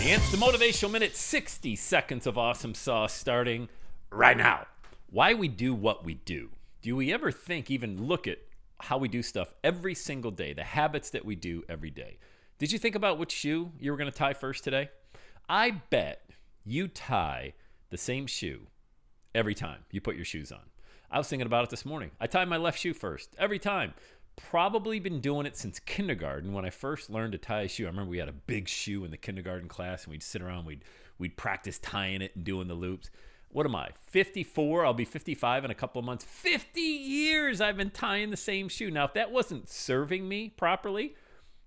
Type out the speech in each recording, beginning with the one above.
The Instant Motivational Minute 60 seconds of awesome sauce starting right now. Why we do what we do. Do we ever think, even look at how we do stuff every single day, the habits that we do every day? Did you think about which shoe you were going to tie first today? I bet you tie the same shoe every time you put your shoes on. I was thinking about it this morning. I tie my left shoe first every time. Probably been doing it since kindergarten when I first learned to tie a shoe. I remember we had a big shoe in the kindergarten class and we'd sit around, we'd we'd practice tying it and doing the loops. What am I? 54. I'll be 55 in a couple of months. 50 years I've been tying the same shoe. Now, if that wasn't serving me properly,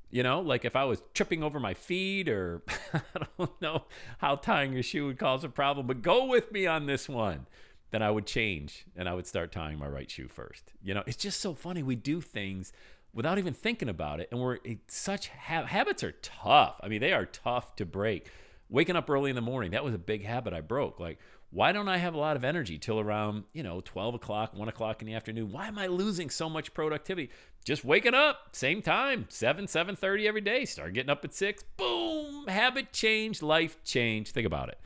you know, like if I was tripping over my feet or I don't know how tying your shoe would cause a problem, but go with me on this one then I would change and I would start tying my right shoe first. You know, it's just so funny. We do things without even thinking about it, and we're such ha- habits are tough. I mean, they are tough to break. Waking up early in the morning, that was a big habit I broke. Like, why don't I have a lot of energy till around, you know, 12 o'clock, 1 o'clock in the afternoon? Why am I losing so much productivity? Just waking up, same time, 7, 7.30 every day. Start getting up at 6. Boom! Habit change, life change. Think about it.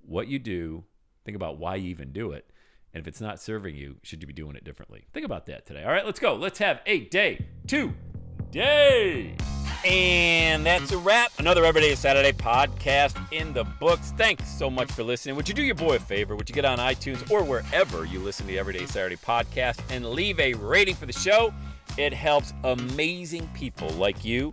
What you do Think about why you even do it. And if it's not serving you, should you be doing it differently? Think about that today. All right, let's go. Let's have a day two day. And that's a wrap. Another Everyday Saturday podcast in the books. Thanks so much for listening. Would you do your boy a favor? Would you get on iTunes or wherever you listen to the Everyday Saturday podcast and leave a rating for the show? It helps amazing people like you